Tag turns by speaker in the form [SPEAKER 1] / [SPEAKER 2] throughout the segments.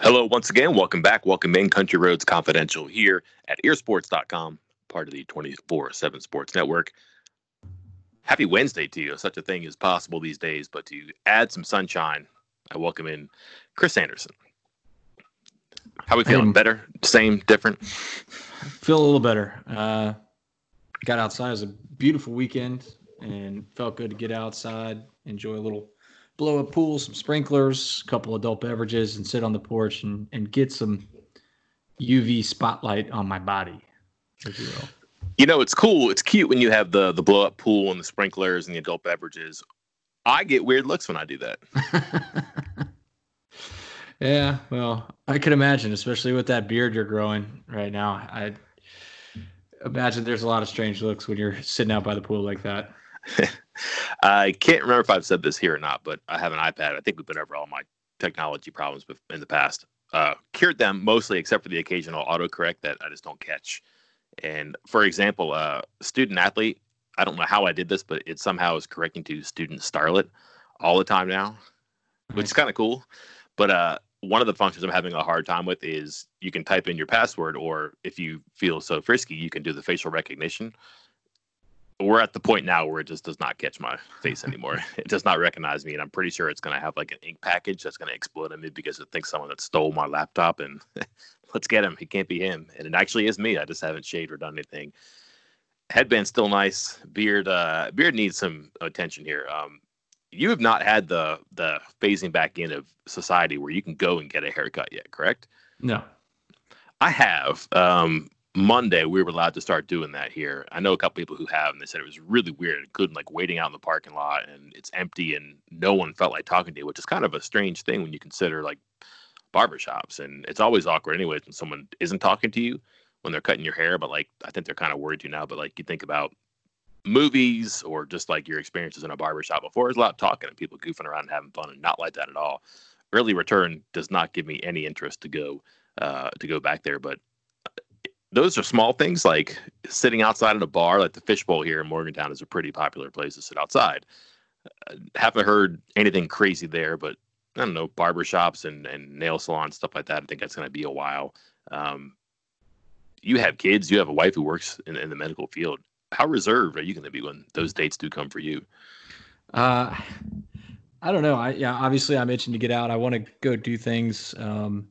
[SPEAKER 1] Hello, once again. Welcome back. Welcome in Country Roads Confidential here at earsports.com, part of the 24 7 Sports Network. Happy Wednesday to you. Such a thing is possible these days, but to add some sunshine, I welcome in Chris Anderson. How are we feeling? Better? Same? Different?
[SPEAKER 2] Feel a little better. Uh, got outside. It was a beautiful weekend and felt good to get outside, enjoy a little blow up pool, some sprinklers, a couple adult beverages, and sit on the porch and, and get some UV spotlight on my body, if you will.
[SPEAKER 1] You know, it's cool. It's cute when you have the the blow up pool and the sprinklers and the adult beverages. I get weird looks when I do that.
[SPEAKER 2] yeah, well, I can imagine, especially with that beard you're growing right now. I imagine there's a lot of strange looks when you're sitting out by the pool like that.
[SPEAKER 1] I can't remember if I've said this here or not, but I have an iPad. I think we've been over all my technology problems in the past. Uh, cured them mostly, except for the occasional autocorrect that I just don't catch. And for example, uh, student athlete, I don't know how I did this, but it somehow is correcting to student starlet all the time now, which is kind of cool. But uh, one of the functions I'm having a hard time with is you can type in your password, or if you feel so frisky, you can do the facial recognition we're at the point now where it just does not catch my face anymore. it does not recognize me, and I'm pretty sure it's going to have like an ink package that's going to explode at me because it thinks someone that stole my laptop and let's get him. He can't be him, and it actually is me. I just haven't shaved or done anything. Headband's still nice. Beard, uh, beard needs some attention here. Um, you have not had the the phasing back in of society where you can go and get a haircut yet, correct?
[SPEAKER 2] No.
[SPEAKER 1] I have. Um, Monday we were allowed to start doing that here. I know a couple people who have, and they said it was really weird. Couldn't like waiting out in the parking lot and it's empty and no one felt like talking to you, which is kind of a strange thing when you consider like barbershops. And it's always awkward anyways when someone isn't talking to you when they're cutting your hair. But like I think they're kind of worried you now. But like you think about movies or just like your experiences in a barbershop before, there's a lot of talking and people goofing around and having fun and not like that at all. Early return does not give me any interest to go uh, to go back there, but those are small things like sitting outside in a bar, like the Fishbowl here in Morgantown is a pretty popular place to sit outside. Uh, haven't heard anything crazy there, but I don't know, barbershops and, and nail salons, stuff like that. I think that's going to be a while. Um, you have kids, you have a wife who works in, in the medical field. How reserved are you going to be when those dates do come for you?
[SPEAKER 2] Uh, I don't know. I yeah, obviously I'm itching to get out. I want to go do things. Um,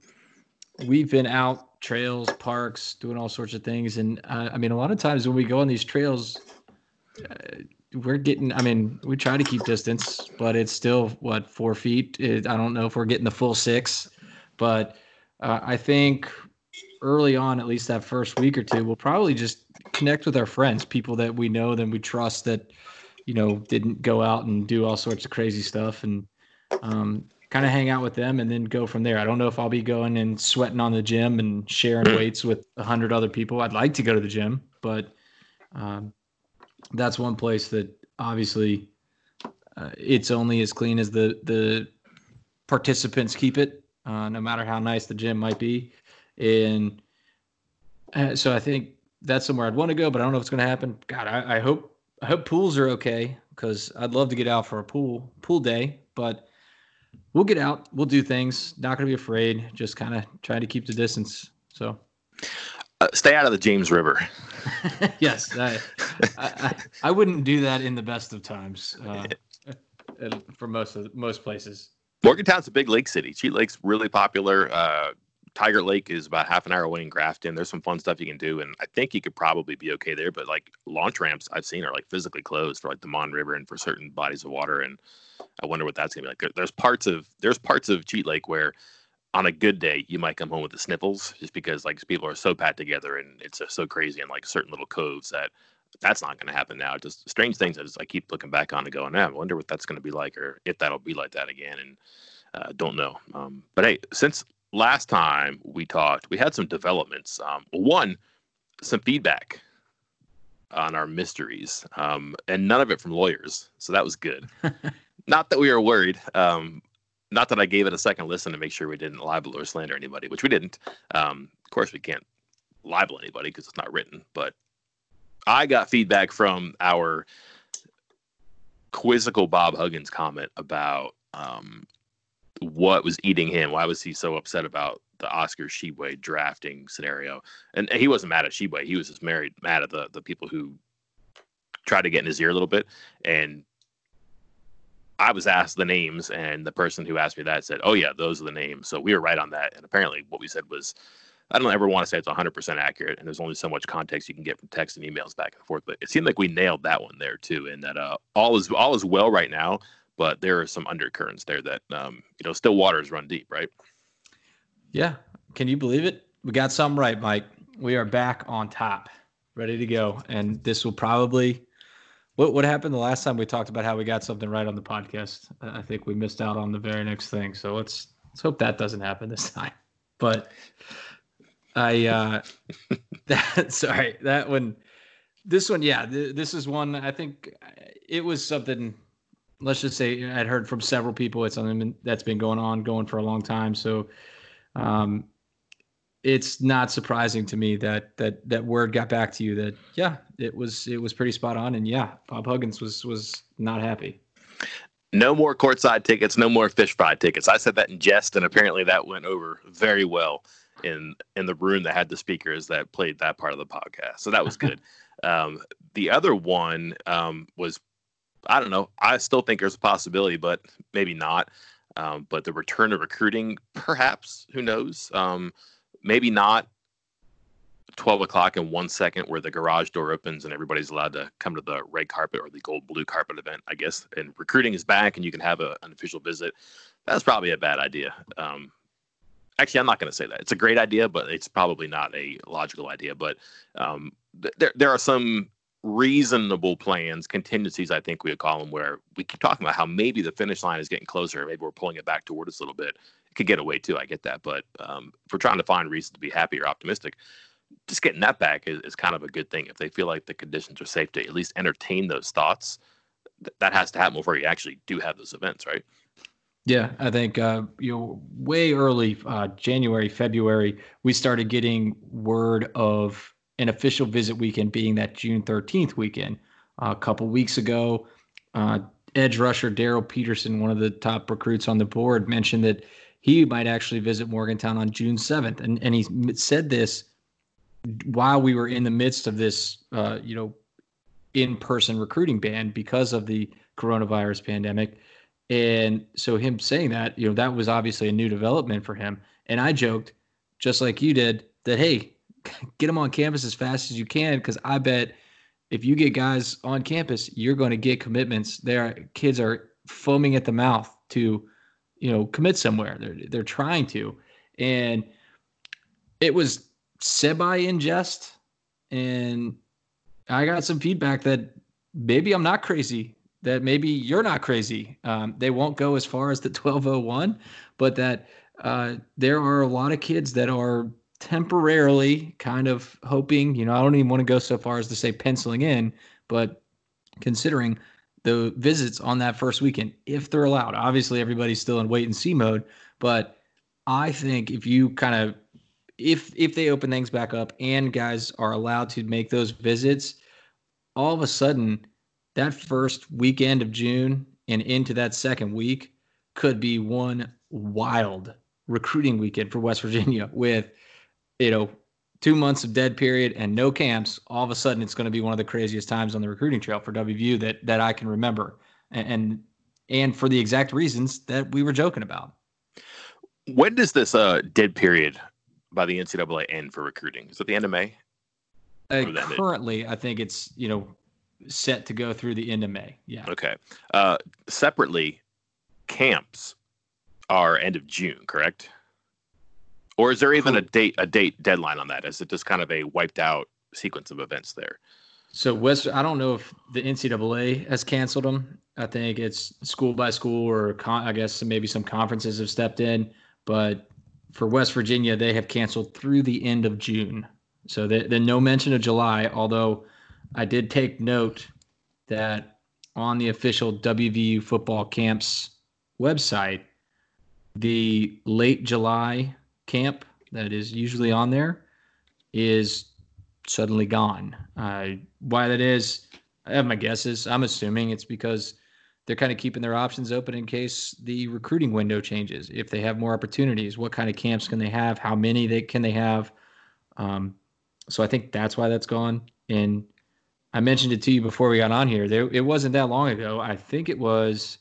[SPEAKER 2] we've been out trails, parks, doing all sorts of things. And uh, I mean, a lot of times when we go on these trails, uh, we're getting, I mean, we try to keep distance, but it's still what, four feet? It, I don't know if we're getting the full six, but uh, I think early on, at least that first week or two, we'll probably just connect with our friends, people that we know, that we trust that, you know, didn't go out and do all sorts of crazy stuff. And, um, kind of hang out with them and then go from there. I don't know if I'll be going and sweating on the gym and sharing mm. weights with a hundred other people. I'd like to go to the gym, but um, that's one place that obviously uh, it's only as clean as the the participants keep it, uh, no matter how nice the gym might be. And uh, so I think that's somewhere I'd want to go, but I don't know if it's going to happen. God, I, I hope I hope pools are okay because I'd love to get out for a pool pool day, but we'll get out. We'll do things. Not going to be afraid. Just kind of trying to keep the distance. So,
[SPEAKER 1] uh, stay out of the James River.
[SPEAKER 2] yes, I, I, I, wouldn't do that in the best of times. Uh, for most of most places.
[SPEAKER 1] Morgantown's a big lake city. Cheat Lake's really popular. Uh, Tiger Lake is about half an hour away in Grafton. There's some fun stuff you can do, and I think you could probably be okay there. But like launch ramps, I've seen are like physically closed for like the Mon River and for certain bodies of water, and I wonder what that's gonna be like. There, there's parts of there's parts of Cheat Lake where on a good day you might come home with the sniffles just because like people are so packed together and it's just so crazy in like certain little coves that that's not going to happen now. Just strange things that I keep looking back on and going, I wonder what that's going to be like or if that'll be like that again. And uh, don't know. Um, but hey, since last time we talked, we had some developments. Um, one, some feedback on our mysteries, um, and none of it from lawyers. So that was good. not that we were worried. Um, not that I gave it a second listen to make sure we didn't libel or slander anybody, which we didn't. Um, of course, we can't libel anybody because it's not written. But I got feedback from our quizzical Bob Huggins comment about um, what was eating him. Why was he so upset about the Oscar Tshiebwe drafting scenario? And, and he wasn't mad at Tshiebwe. He was just married, mad at the the people who tried to get in his ear a little bit. And I was asked the names, and the person who asked me that said, "Oh yeah, those are the names." So we were right on that. And apparently, what we said was, I don't ever want to say it's 100% accurate, and there's only so much context you can get from text and emails back and forth. But it seemed like we nailed that one there too, and that uh, all is all is well right now. But there are some undercurrents there that um, you know, still waters run deep, right?
[SPEAKER 2] Yeah. Can you believe it? We got something right, Mike. We are back on top, ready to go, and this will probably what what happened the last time we talked about how we got something right on the podcast? I think we missed out on the very next thing. So let's let's hope that doesn't happen this time. But I uh that sorry, that one this one yeah, th- this is one I think it was something let's just say I'd heard from several people it's something that's been going on going for a long time. So um it's not surprising to me that that that word got back to you that yeah it was it was pretty spot on. And yeah bob huggins was was not happy.
[SPEAKER 1] No more courtside tickets no more fish fry tickets. I said that in jest and apparently that went over very well in in the room that had the speakers that played that part of the podcast. So that was good. Um, the other one um, was i don't know i still think there's a possibility but maybe not. Um, but the return of recruiting perhaps who knows? Um, maybe not 12 o'clock in one second where the garage door opens and everybody's allowed to come to the red carpet or the gold blue carpet event, I guess, and recruiting is back and you can have a, an official visit. That's probably a bad idea. Um, actually, I'm not going to say that. It's a great idea, but it's probably not a logical idea. But um, th- there, there are some reasonable plans, contingencies, I think we would call them, where we keep talking about how maybe the finish line is getting closer. Maybe we're pulling it back toward us a little bit could get away too. I get that, but um, if we're trying to find reasons to be happy or optimistic, just getting that back is, is kind of a good thing. If they feel like the conditions are safe to at least entertain those thoughts, th- that has to happen before you actually do have those events, right?
[SPEAKER 2] Yeah, I think uh, you know way early uh, January, February, we started getting word of an official visit weekend being that June 13th weekend. Uh, a couple weeks ago, uh, edge rusher Daryl Peterson, one of the top recruits on the board, mentioned that he might actually visit Morgantown on June 7th. And, and he said this while we were in the midst of this, uh, you know, in person recruiting ban because of the coronavirus pandemic. And so, him saying that, you know, that was obviously a new development for him. And I joked, just like you did, that, hey, get them on campus as fast as you can because I bet if you get guys on campus, you're going to get commitments. There, kids are foaming at the mouth to you know commit somewhere. They're they're trying to, and it was semi in jest, and I got some feedback that maybe I'm not crazy. That maybe you're not crazy. Um, they won't go as far as the 1201, but that uh, there are a lot of kids that are temporarily kind of hoping, you know, I don't even want to go so far as to say penciling in, but considering the visits on that first weekend if they're allowed. Obviously, everybody's still in wait and see mode, but I think if you kind of if if they open things back up and guys are allowed to make those visits, all of a sudden that first weekend of June and into that second week could be one wild recruiting weekend for West Virginia with you know two months of dead period and no camps, all of a sudden it's going to be one of the craziest times on the recruiting trail for WVU that that I can remember, and and, and for the exact reasons that we were joking about.
[SPEAKER 1] When does this uh, dead period by the NCAA end for recruiting? Is it the end of May?
[SPEAKER 2] Uh, currently, I think it's you know set to go through the end of May. Yeah.
[SPEAKER 1] Okay. Uh, separately, camps are end of June, correct? Or is there even a date a date deadline on that? Is it just kind of a wiped out sequence of events there?
[SPEAKER 2] So West, I don't know if the NCAA has canceled them. I think it's school by school, or con- I guess maybe some conferences have stepped in. But for West Virginia, they have canceled through the end of June. So then no mention of July. Although I did take note that on the official WVU football camps website, the late July camp that is usually on there is suddenly gone. Uh, why that is, I have my guesses. I'm assuming it's because they're kind of keeping their options open in case the recruiting window changes. If they have more opportunities, what kind of camps can they have? How many they can they have? Um, so I think that's why that's gone. And I mentioned it to you before we got on here. There, it wasn't that long ago. I think it was.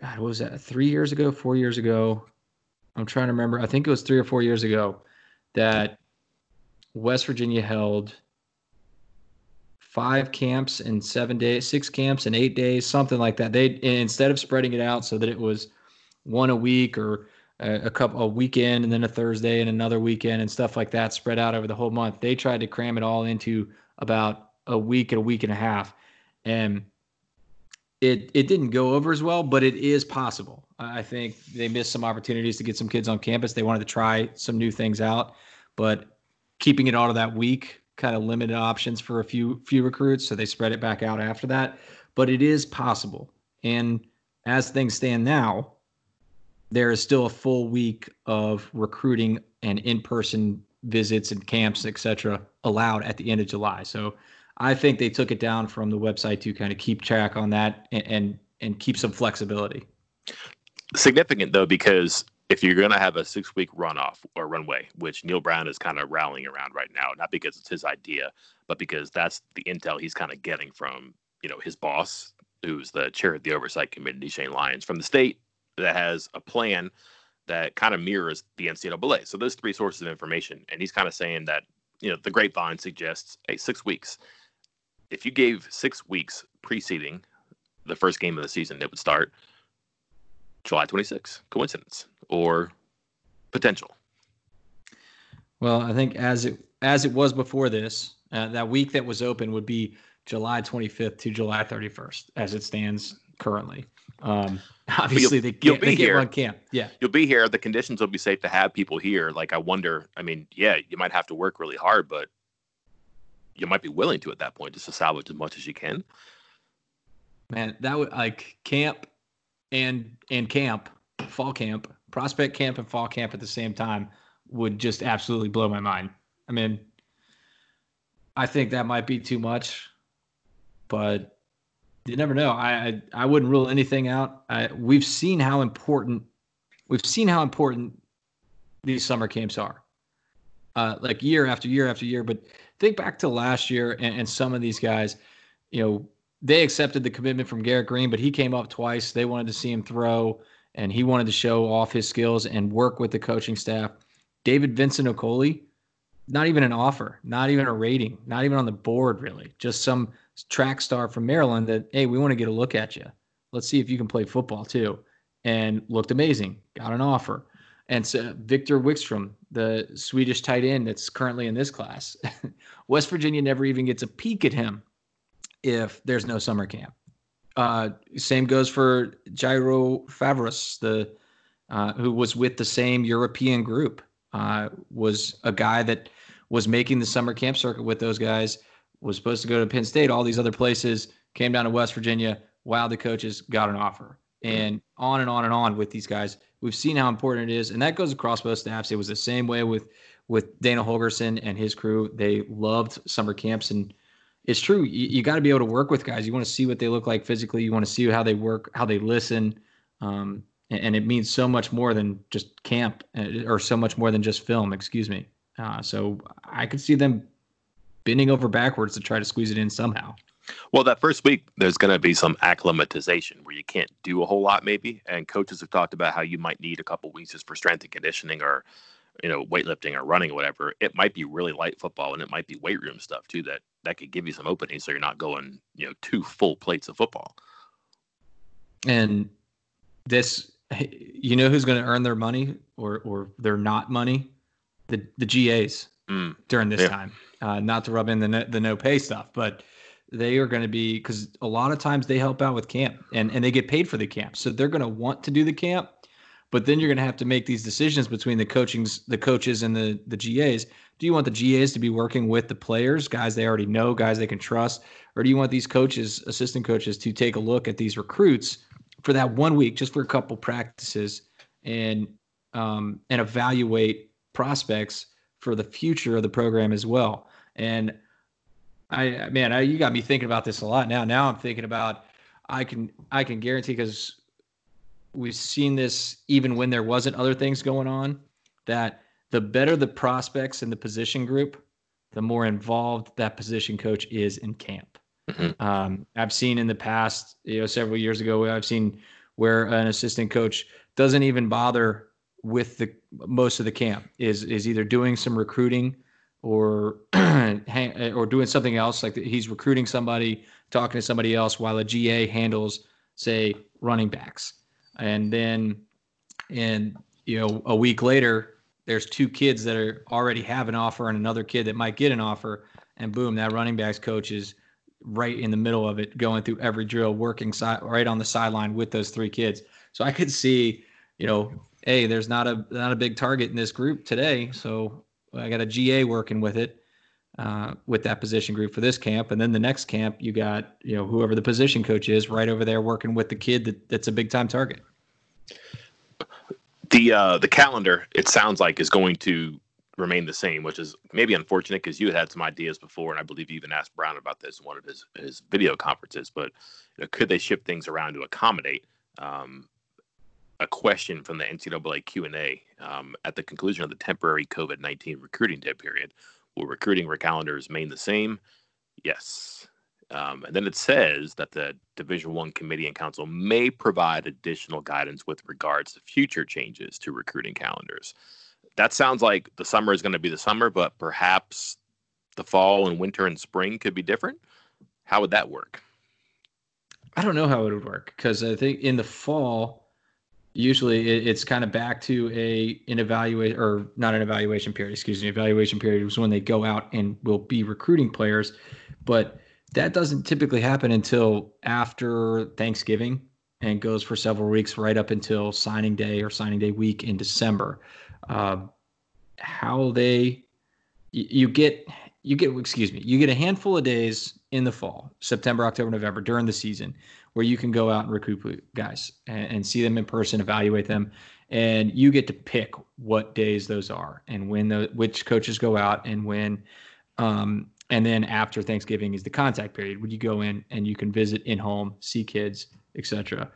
[SPEAKER 2] God, what was that? Three years ago, four years ago. I'm trying to remember. I think it was three or four years ago that West Virginia held five camps in seven days, six camps in eight days, something like that. They instead of spreading it out so that it was one a week or a, a couple a weekend and then a Thursday and another weekend and stuff like that spread out over the whole month. They tried to cram it all into about a week and a week and a half, and it it didn't go over as well. But it is possible. I think they missed some opportunities to get some kids on campus. They wanted to try some new things out, but keeping it all of that week kind of limited options for a few few recruits, so they spread it back out after that. But it is possible, and as things stand now, there is still a full week of recruiting and in-person visits and camps, etc., allowed at the end of July. So I think they took it down from the website to kind of keep track on that and and, and keep some flexibility.
[SPEAKER 1] Significant though, because if you're going to have a six week runoff or runway, which Neal Brown is kind of rallying around right now, not because it's his idea, but because that's the intel he's kind of getting from, you know, his boss, who's the chair of the oversight committee, Shane Lyons, from the state that has a plan that kind of mirrors the NCAA. So those three sources of information. And he's kind of saying that, you know, the grapevine suggests, hey, six weeks. If you gave six weeks preceding the first game of the season, it would start July 26. Coincidence or potential?
[SPEAKER 2] Well, I think as it as it was before this, uh, that week that was open would be July 25th to July 31st, as it stands currently. Um, obviously, they, get, they get one camp. Yeah,
[SPEAKER 1] you'll be here. The conditions will be safe to have people here. Like, I wonder. I mean, yeah, you might have to work really hard, but you might be willing to at that point just to salvage as much as you can.
[SPEAKER 2] Man, that would like camp and and camp, fall camp, prospect camp and fall camp at the same time would just absolutely blow my mind. I mean, I think that might be too much, but you never know. I I, I wouldn't rule anything out. I, we've seen how important we've seen how important these summer camps are, uh, like year after year after year. But think back to last year and, and some of these guys, you know, they accepted the commitment from Garrett Greene, but he came up twice. They wanted to see him throw, and he wanted to show off his skills and work with the coaching staff. David Vincent Okoli, not even an offer, not even a rating, not even on the board, really. Just some track star from Maryland that, hey, we want to get a look at you. Let's see if you can play football too. And looked amazing, got an offer. And so Victor Wickstrom, the Swedish tight end that's currently in this class, West Virginia never even gets a peek at him if there's no summer camp. Uh, same goes for Jairo Faverus, the uh, who was with the same European group. Uh, was a guy that was making the summer camp circuit with those guys. Was supposed to go to Penn State, all these other places. Came down to West Virginia. Wow, the coaches got an offer, and on and on and on with these guys. We've seen how important it is, and that goes across both staffs. It was the same way with with Dana Holgorsen and his crew. They loved summer camps and it's true. You, you got to be able to work with guys. You want to see what they look like physically. You want to see how they work, how they listen. Um, and, and, it means so much more than just camp uh, or so much more than just film, excuse me. Uh, so I could see them bending over backwards to try to squeeze it in somehow.
[SPEAKER 1] Well, that first week, there's going to be some acclimatization where you can't do a whole lot, maybe. And coaches have talked about how you might need a couple weeks just for strength and conditioning or you know weightlifting or running or whatever it might be really light football and it might be weight room stuff too that that could give you some openings so you're not going you know two full plates of football
[SPEAKER 2] and this you know who's going to earn their money or or their not money the the GAs mm, during this yeah. time uh, not to rub in the no, the no pay stuff but they are going to be because a lot of times they help out with camp and and they get paid for the camp so they're going to want to do the camp but then you're going to have to make these decisions between the coachings, the coaches, and the the GAs. Do you want the GAs to be working with the players, guys they already know, guys they can trust, or do you want these coaches, assistant coaches, to take a look at these recruits for that one week, just for a couple practices, and um, and evaluate prospects for the future of the program as well? And I, man, I, you got me thinking about this a lot now. Now I'm thinking about I can I can guarantee because we've seen this even when there wasn't other things going on that the better the prospects in the position group, the more involved that position coach is in camp. Mm-hmm. Um, I've seen in the past, you know, several years ago, I've seen where an assistant coach doesn't even bother with the most of the camp is is either doing some recruiting or eh, or doing something else like he's recruiting somebody talking to somebody else while a GA handles say running backs. And then and you know a week later there's two kids that are already have an offer and another kid that might get an offer. And boom that running backs coach is right in the middle of it going through every drill working side right on the sideline with those three kids. So i could see you know hey, there's not a not a big target in this group today, so I got a GA working with it uh, with that position group for this camp, and then the next camp you got you know whoever the position coach is right over there working with the kid that, that's a big time target.
[SPEAKER 1] The uh, the calendar it sounds like is going to remain the same, which is maybe unfortunate because you had some ideas before, and I believe you even asked Brown about this in one of his his video conferences. But you know, could they shift things around to accommodate um, a question from the NCAA Q and A um, at the conclusion of the temporary COVID nineteen recruiting dead period. Will recruiting calendars remain the same? Yes. Um, and then it says that the Division One committee and council may provide additional guidance with regards to future changes to recruiting calendars. That sounds like the summer is going to be the summer, but perhaps the fall and winter and spring could be different. How would that work?
[SPEAKER 2] I don't know how it would work because I think in the fall usually it's kind of back to a an evaluate or not an evaluation period excuse me evaluation period was when they go out and will be recruiting players. But that doesn't typically happen until after thanksgiving and goes for several weeks right up until signing day or signing day week in december. Um, how they you get you get excuse me you get a handful of days in the fall september october november during the season where you can go out and recruit guys and, and see them in person, evaluate them, and you get to pick what days those are and when the which coaches go out and when. Um, and then after Thanksgiving is the contact period when you go in and you can visit in home, see kids, etc.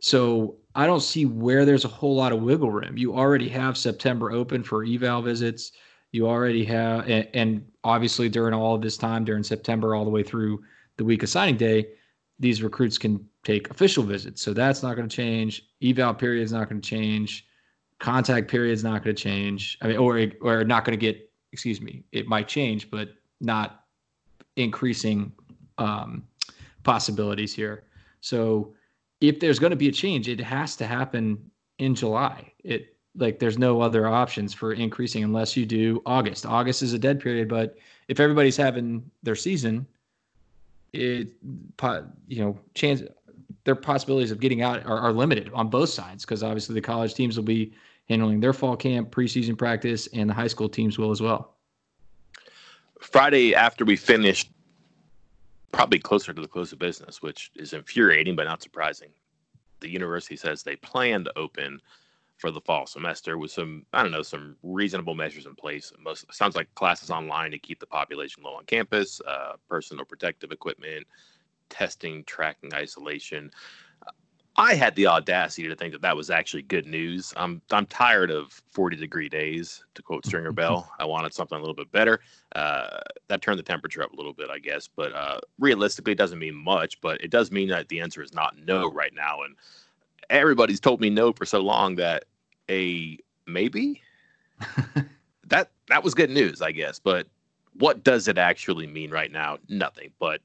[SPEAKER 2] So I don't see where there's a whole lot of wiggle room. You already have September open for eval visits. You already have, and, and obviously during all of this time, during September all the way through the week of signing day, these recruits can take official visits. So that's not going to change. Eval period is not going to change. Contact period is not going to change. I mean, or or not going to get. Excuse me. It might change, but not increasing um, possibilities here. So if there's going to be a change, it has to happen in July. It like there's no other options for increasing unless you do August. August is a dead period, but if everybody's having their season, it you know chance their possibilities of getting out are, are limited on both sides because obviously the college teams will be handling their fall camp preseason practice and the high school teams will as well.
[SPEAKER 1] Friday after we finished probably closer to the close of business which is infuriating but not surprising the university says they plan to open for the fall semester with some I don't know some reasonable measures in place. Most sounds like classes online to keep the population low on campus, uh, personal protective equipment, testing, tracking, isolation. I had the audacity to think that that was actually good news. I'm I'm tired of 40 degree days, to quote Stringer Bell. I wanted something a little bit better. Uh, that turned the temperature up a little bit, I guess. But uh, realistically, it doesn't mean much. But it does mean that the answer is not no right now. And everybody's told me no for so long that a maybe that that was good news, I guess. But what does it actually mean right now? Nothing. But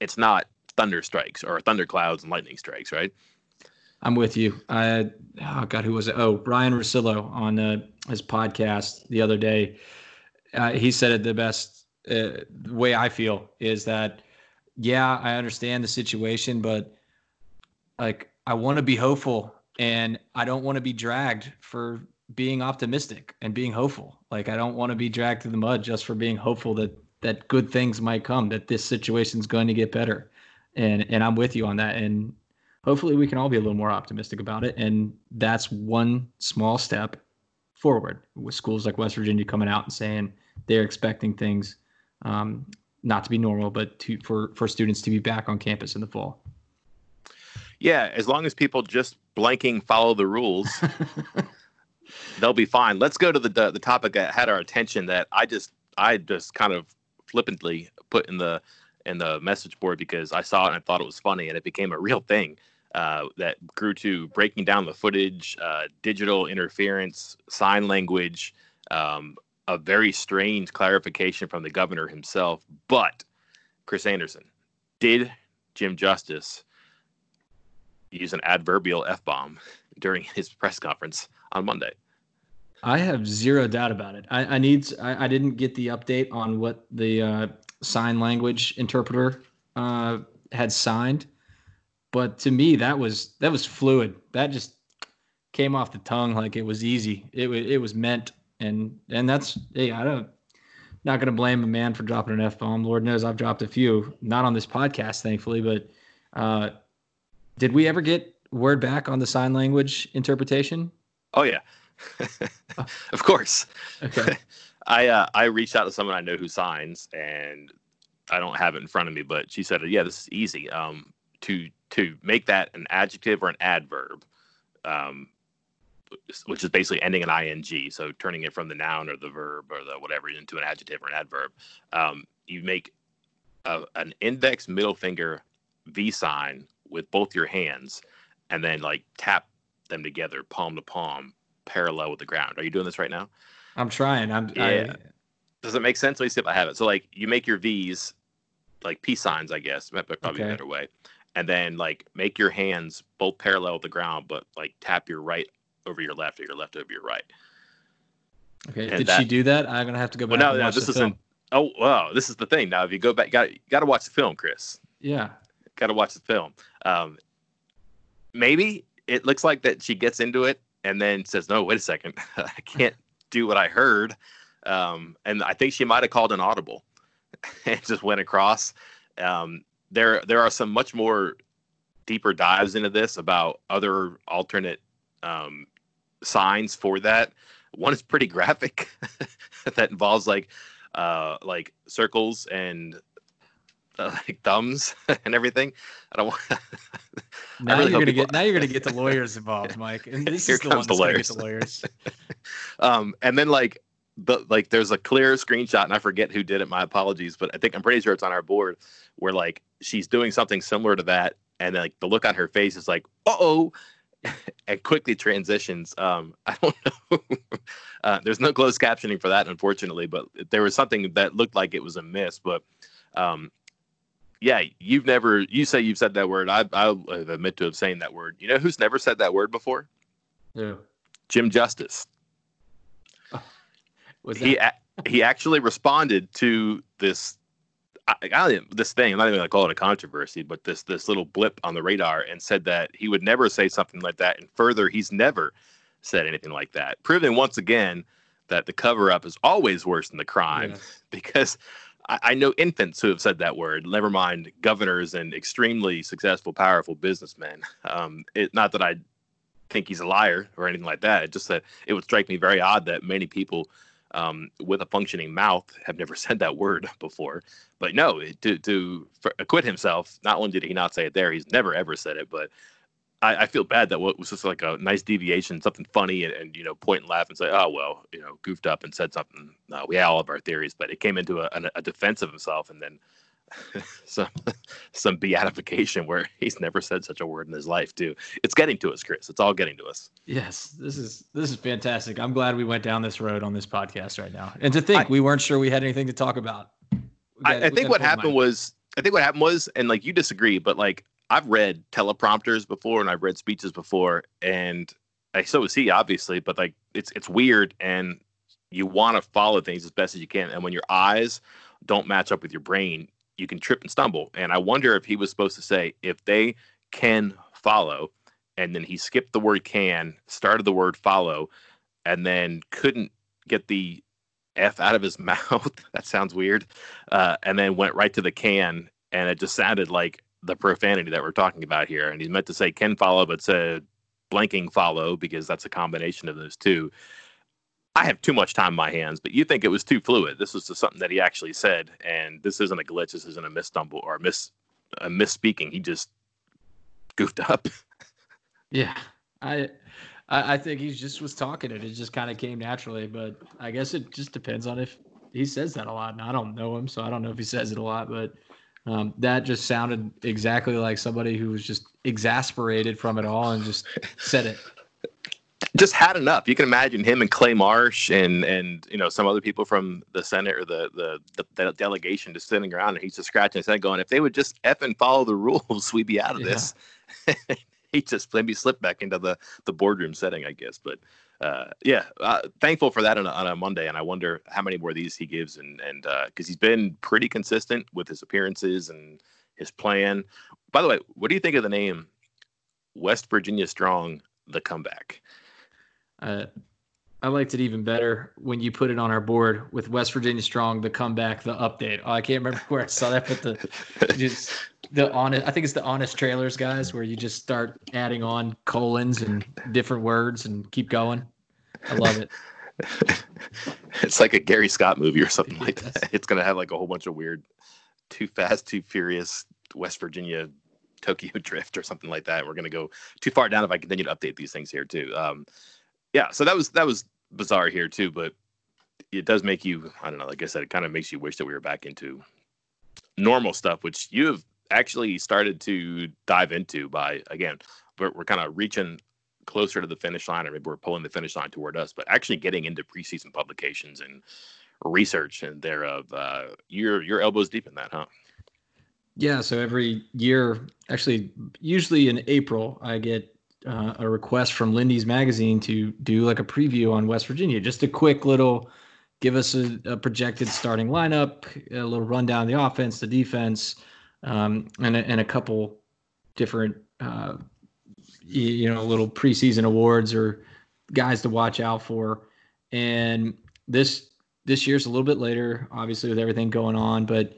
[SPEAKER 1] it's not thunder strikes or thunder clouds and lightning strikes, right?
[SPEAKER 2] I'm with you. I oh god, who was it? Oh, Ryen Russillo on uh, his podcast the other day. Uh, he said it the best uh, the way I feel is that yeah, I understand the situation, but like I want to be hopeful and I don't want to be dragged for being optimistic and being hopeful. Like I don't want to be dragged through the mud just for being hopeful that that good things might come, that this situation is going to get better. And and I'm with you on that. And hopefully we can all be a little more optimistic about it. And that's one small step forward with schools like West Virginia coming out and saying they're expecting things um, not to be normal, but to for for students to be back on campus in the fall.
[SPEAKER 1] Yeah, as long as people just blanking follow the rules, they'll be fine. Let's go to the, the the topic that had our attention that I just I just kind of flippantly put in the in the message board because I saw it and I thought it was funny and it became a real thing uh, that grew to breaking down the footage, uh, digital interference, sign language, um, a very strange clarification from the governor himself. But Chris Anderson, did Jim Justice use an adverbial f bomb during his press conference on Monday?
[SPEAKER 2] I have zero doubt about it. I, I need. I, I, didn't get the update on what the uh, sign language interpreter uh, had signed, but to me that was that was fluid. That just came off the tongue like it was easy. It was it was meant, and and that's hey, I don't not going to blame a man for dropping an f bomb. Lord knows I've dropped a few, not on this podcast, thankfully. But uh, did we ever get word back on the sign language interpretation?
[SPEAKER 1] Oh yeah, of course. Okay. I uh, I reached out to someone I know who signs, and I don't have it in front of me, but she said, "Yeah, this is easy. Um, to to make that an adjective or an adverb, um, which is basically ending an ing, so turning it from the noun or the verb or the whatever into an adjective or an adverb. Um, you make a, an index middle finger V sign with both your hands, and then like tap them together, palm to palm, parallel with the ground. Are you doing this right now?
[SPEAKER 2] I'm trying. I'm.
[SPEAKER 1] Yeah. I, Does it make sense? Let me see if I have it. So like you make your V's like peace signs, I guess. but Probably okay. a better way. And then like make your hands both parallel with the ground, but like tap your right over your left or your left over your right.
[SPEAKER 2] Okay. And Did that, she do that? I'm gonna have to go back. Well, no, no,
[SPEAKER 1] this isn't. Oh, wow. This is the thing. Now, if you go back, got got to watch the film, Chris.
[SPEAKER 2] Yeah.
[SPEAKER 1] Got to watch the film. Um, maybe it looks like that she gets into it and then says, "No, wait a second, I can't do what I heard." Um, and I think she might have called an audible and just went across. Um, there, there are some much more deeper dives into this about other alternate um, signs for that. One is pretty graphic that involves like uh, like circles and uh, like thumbs and everything. I don't want.
[SPEAKER 2] now really you're gonna get now you're gonna get the lawyers involved, Mike. And this Here is the comes one the lawyers. the lawyers.
[SPEAKER 1] um, and then like the like there's a clear screenshot, and I forget who did it. My apologies, but I think I'm pretty sure it's on our board where like she's doing something similar to that, and like the look on her face is like, uh oh. and quickly transitions. Um, I don't know. uh, there's no closed captioning for that, unfortunately, but there was something that looked like it was a miss. But um, yeah, you've never. You say you've said that word. I I admit to have saying that word. You know who's never said that word before?
[SPEAKER 2] Yeah.
[SPEAKER 1] Jim Justice. Was that- he he actually responded to this I, I, this thing. I'm not even gonna call it a controversy, but this this little blip on the radar, and said that he would never say something like that. And further, he's never said anything like that, proving once again that the cover up is always worse than the crime yes. because I, I, know infants who have said that word. Never mind governors and extremely successful, powerful businessmen. Um, it, not that I think he's a liar or anything like that. It's just that it would strike me very odd that many people um, with a functioning mouth have never said that word before. But no, to to acquit himself, not only did he not say it there, he's never ever said it, but I, I, feel bad that what was just like a nice deviation, something funny, and, and, you know, point and laugh and say, oh well, you know, goofed up and said something. No, we had all of our theories, but it came into a, a, a defense of himself, and then some some beatification where he's never said such a word in his life too. It's getting to us, Chris. It's all getting to us.
[SPEAKER 2] Yes, this is this is fantastic. I'm glad we went down this road on this podcast right now. And to think I, we weren't sure we had anything to talk about.
[SPEAKER 1] Got, I, I think what happened was I think what happened was, and like you disagree, but like I've read teleprompters before and I've read speeches before, and I so was he obviously, but like it's it's weird and you want to follow things as best as you can, and when your eyes don't match up with your brain, you can trip and stumble. And I wonder if he was supposed to say if they can follow, and then he skipped the word can, started the word follow, and then couldn't get the F out of his mouth. that sounds weird. Uh, and then went right to the can, and it just sounded like the profanity that we're talking about here. And he's meant to say can follow, but said blanking follow because that's a combination of those two. I have too much time in my hands, but you think it was too fluid. This was something that he actually said, and this isn't a glitch. This isn't a misstumble or a miss a misspeaking. He just goofed up.
[SPEAKER 2] Yeah, I, I, think he just was talking it. It just kind of came naturally, but I guess it just depends on if he says that a lot. And I don't know him, so I don't know if he says it a lot, but um, that just sounded exactly like somebody who was just exasperated from it all and just said it.
[SPEAKER 1] Just had enough. You can imagine him and Clay Marsh and and you know some other people from the Senate or the the, the, the delegation just sitting around and he's just scratching his head, going, "If they would just f and follow the rules, we'd be out of yeah. this." he just maybe slipped back into the the boardroom setting, I guess. But uh, yeah, uh, thankful for that on a, on a, Monday, and I wonder how many more of these he gives, and and because uh, he's been pretty consistent with his appearances and his plan. By the way, what do you think of the name West Virginia Strong, the comeback?
[SPEAKER 2] I liked it even better when you put it on our board with West Virginia Strong, the comeback, the update. Oh, I can't remember where I saw that, but the just the honest. I think it's the honest trailers guys, where you just start adding on colons and different words and keep going. I love it.
[SPEAKER 1] it's like a Gary Scott movie or something like that. It's gonna have like a whole bunch of weird, too fast, too furious West Virginia Tokyo drift or something like that. We're gonna go too far down if I continue to update these things here too. Um, yeah, so that was that was bizarre here too, but it does make you I don't know, like I said, it kind of makes you wish that we were back into normal stuff, which you have actually started to dive into by again, we're, we're kind of reaching closer to the finish line, or maybe we're pulling the finish line toward us, but actually getting into preseason publications and research and thereof. Uh, you're you're elbows deep in that, huh?
[SPEAKER 2] Yeah. So every year, actually, usually in April, I get uh, a request from Lindy's magazine to do like a preview on West Virginia, just a quick little give us a, a projected starting lineup, a little rundown of the offense, the defense, um, and, a, and a couple different, uh, you know, little preseason awards or guys to watch out for. And this this year's a little bit later, obviously with everything going on, but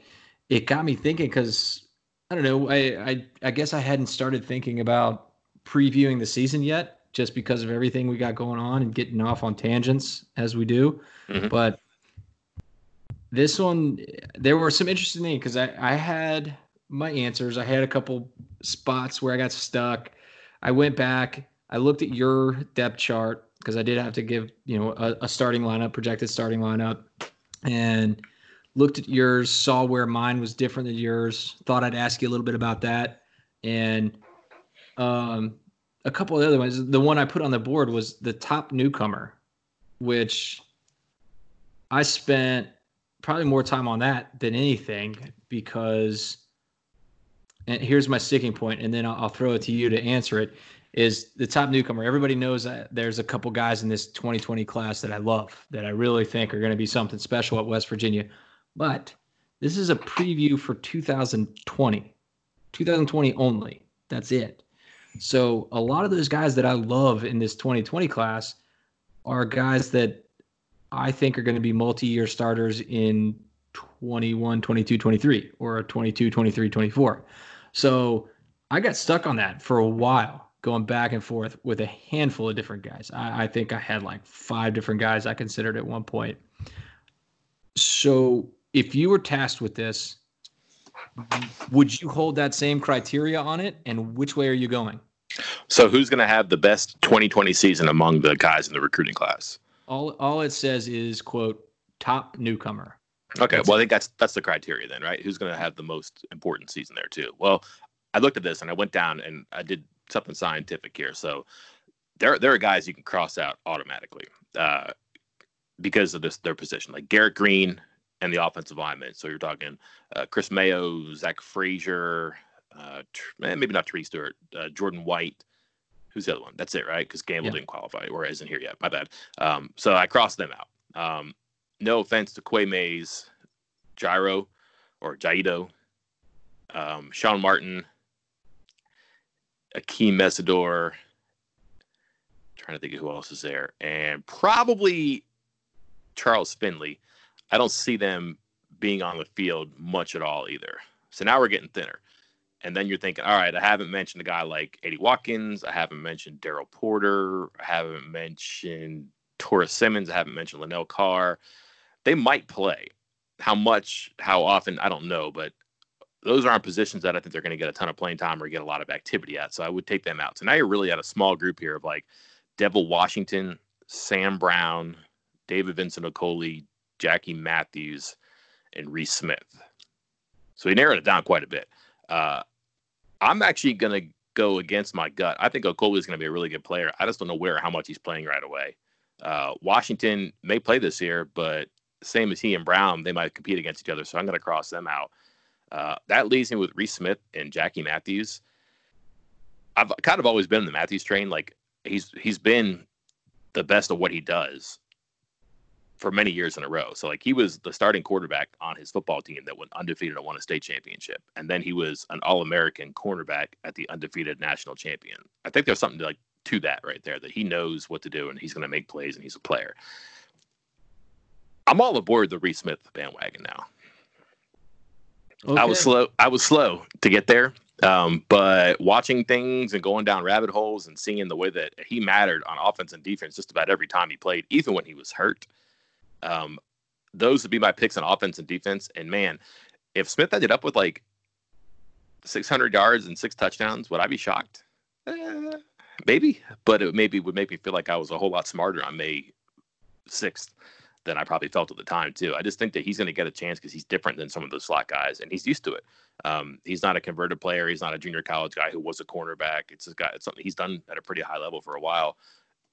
[SPEAKER 2] it got me thinking because I don't know, I, I I guess I hadn't started thinking about previewing the season yet, just because of everything we got going on and getting off on tangents as we do. Mm-hmm. But this one, there were some interesting things because I, I had my answers. I had a couple spots where I got stuck. I went back. I looked at your depth chart because I did have to give you know a, a starting lineup, projected starting lineup, and looked at yours. Saw where mine was different than yours. Thought I'd ask you a little bit about that, and um, a couple of other ones. The one I put on the board was the top newcomer, which I spent probably more time on that than anything because and here's my sticking point and then I'll, I'll, throw it to you to answer it is the top newcomer. Everybody knows that there's a couple guys in this 2020 class that i love that i really think are going to be something special at west virginia. But this is a preview for 2020 2020 only. That's it so a lot of those guys that I love in this 2020 class are guys that I think are going to be multi-year starters in 21, 22, 23 or 22, 23, 24. So I got stuck on that for a while, going back and forth with a handful of different guys. I, I think I had like five different guys I considered at one point. So if you were tasked with this, would you hold that same criteria on it? And which way are you going?
[SPEAKER 1] So, who's going to have the best 2020 season among the guys in the recruiting class?
[SPEAKER 2] All, all it says is quote top newcomer.
[SPEAKER 1] Okay, that's well, I think that's that's the criteria then, right? Who's going to have the most important season there too? Well, I looked at this and I went down and I did something scientific here. So there there are guys you can cross out automatically uh, because of this their position, like Garrett Greene and the offensive lineman. So you're talking uh, Chris Mayo, Zach Frazier, uh, eh, maybe not Tree Stewart, uh, Jordan White. Who's the other one? That's it, right? Because Gamble yeah. didn't qualify or isn't here yet. My bad. Um, so I crossed them out. Um, no offense to Quay Mays, Gyro or Jaido, um, Sean Martin, Akheem Mesidor. Trying to think of who else is there, and probably Charles Finley. I don't see them being on the field much at all either. So now we're getting thinner. And then you're thinking, all right, I haven't mentioned a guy like Eddie Watkins. I haven't mentioned Daryl Porter. I haven't mentioned Taurus Simmons. I haven't mentioned Lanell Carr. They might play. How much, how often, I don't know. But those aren't positions that I think they're going to get a ton of playing time or get a lot of activity at. So I would take them out. So now you're really at a small group here of like Devell Washington, Sam Brown, David Vincent Okoli, Jackie Matthews, and Reese Smith. So he narrowed it down quite a bit. Uh, I'm actually going to go against my gut. I think Okoli is going to be a really good player. I just don't know where, how much he's playing right away. Uh, Washington may play this year, but same as he and Brown, they might compete against each other. So I'm going to cross them out. Uh, that leaves me with Reese Smith and Jackie Matthews. I've kind of always been in the Matthews train. Like he's he's been the best of what he does for many years in a row. So like he was the starting quarterback on his football team that went undefeated and won a state championship, and then he was an All American cornerback at the undefeated national champion. I think there's something to like to that right there that he knows what to do and he's going to make plays and he's a player. I'm all aboard the Reese Smith bandwagon now. Okay. I was slow. I was slow to get there, um, but watching things and going down rabbit holes and seeing the way that he mattered on offense and defense just about every time he played, even when he was hurt. Um, those would be my picks on offense and defense. And man, if Smith ended up with like 600 yards and six touchdowns, would I be shocked? Uh, maybe, but it maybe would make me feel like I was a whole lot smarter on May 6th than I probably felt at the time too. I just think that he's going to get a chance because he's different than some of those slot guys, and he's used to it. Um, he's not a converted player. He's not a junior college guy who was a cornerback. It's just got it's something he's done at a pretty high level for a while.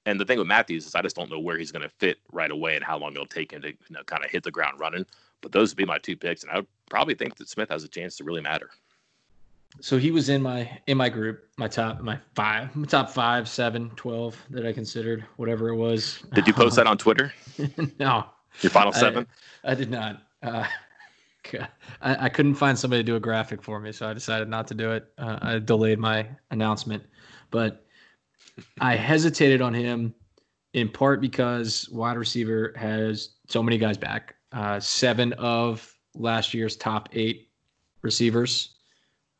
[SPEAKER 1] And the thing with Matthews is I just don't know where he's going to fit right away and how long it'll take him to you know, kind of hit the ground running. But those would be my two picks, and I would probably think that Smith has a chance to really matter.
[SPEAKER 2] So he was in my in my group my top my five my top five seven, twelve that i considered whatever it was.
[SPEAKER 1] Did you post that on twitter?
[SPEAKER 2] No.
[SPEAKER 1] Your final seven?
[SPEAKER 2] I, I did not. Uh, I, I, couldn't find somebody to do a graphic for me so i decided not to do it. Uh, i delayed my announcement. But i hesitated on him in part because wide receiver has so many guys back uh, seven of last year's top eight receivers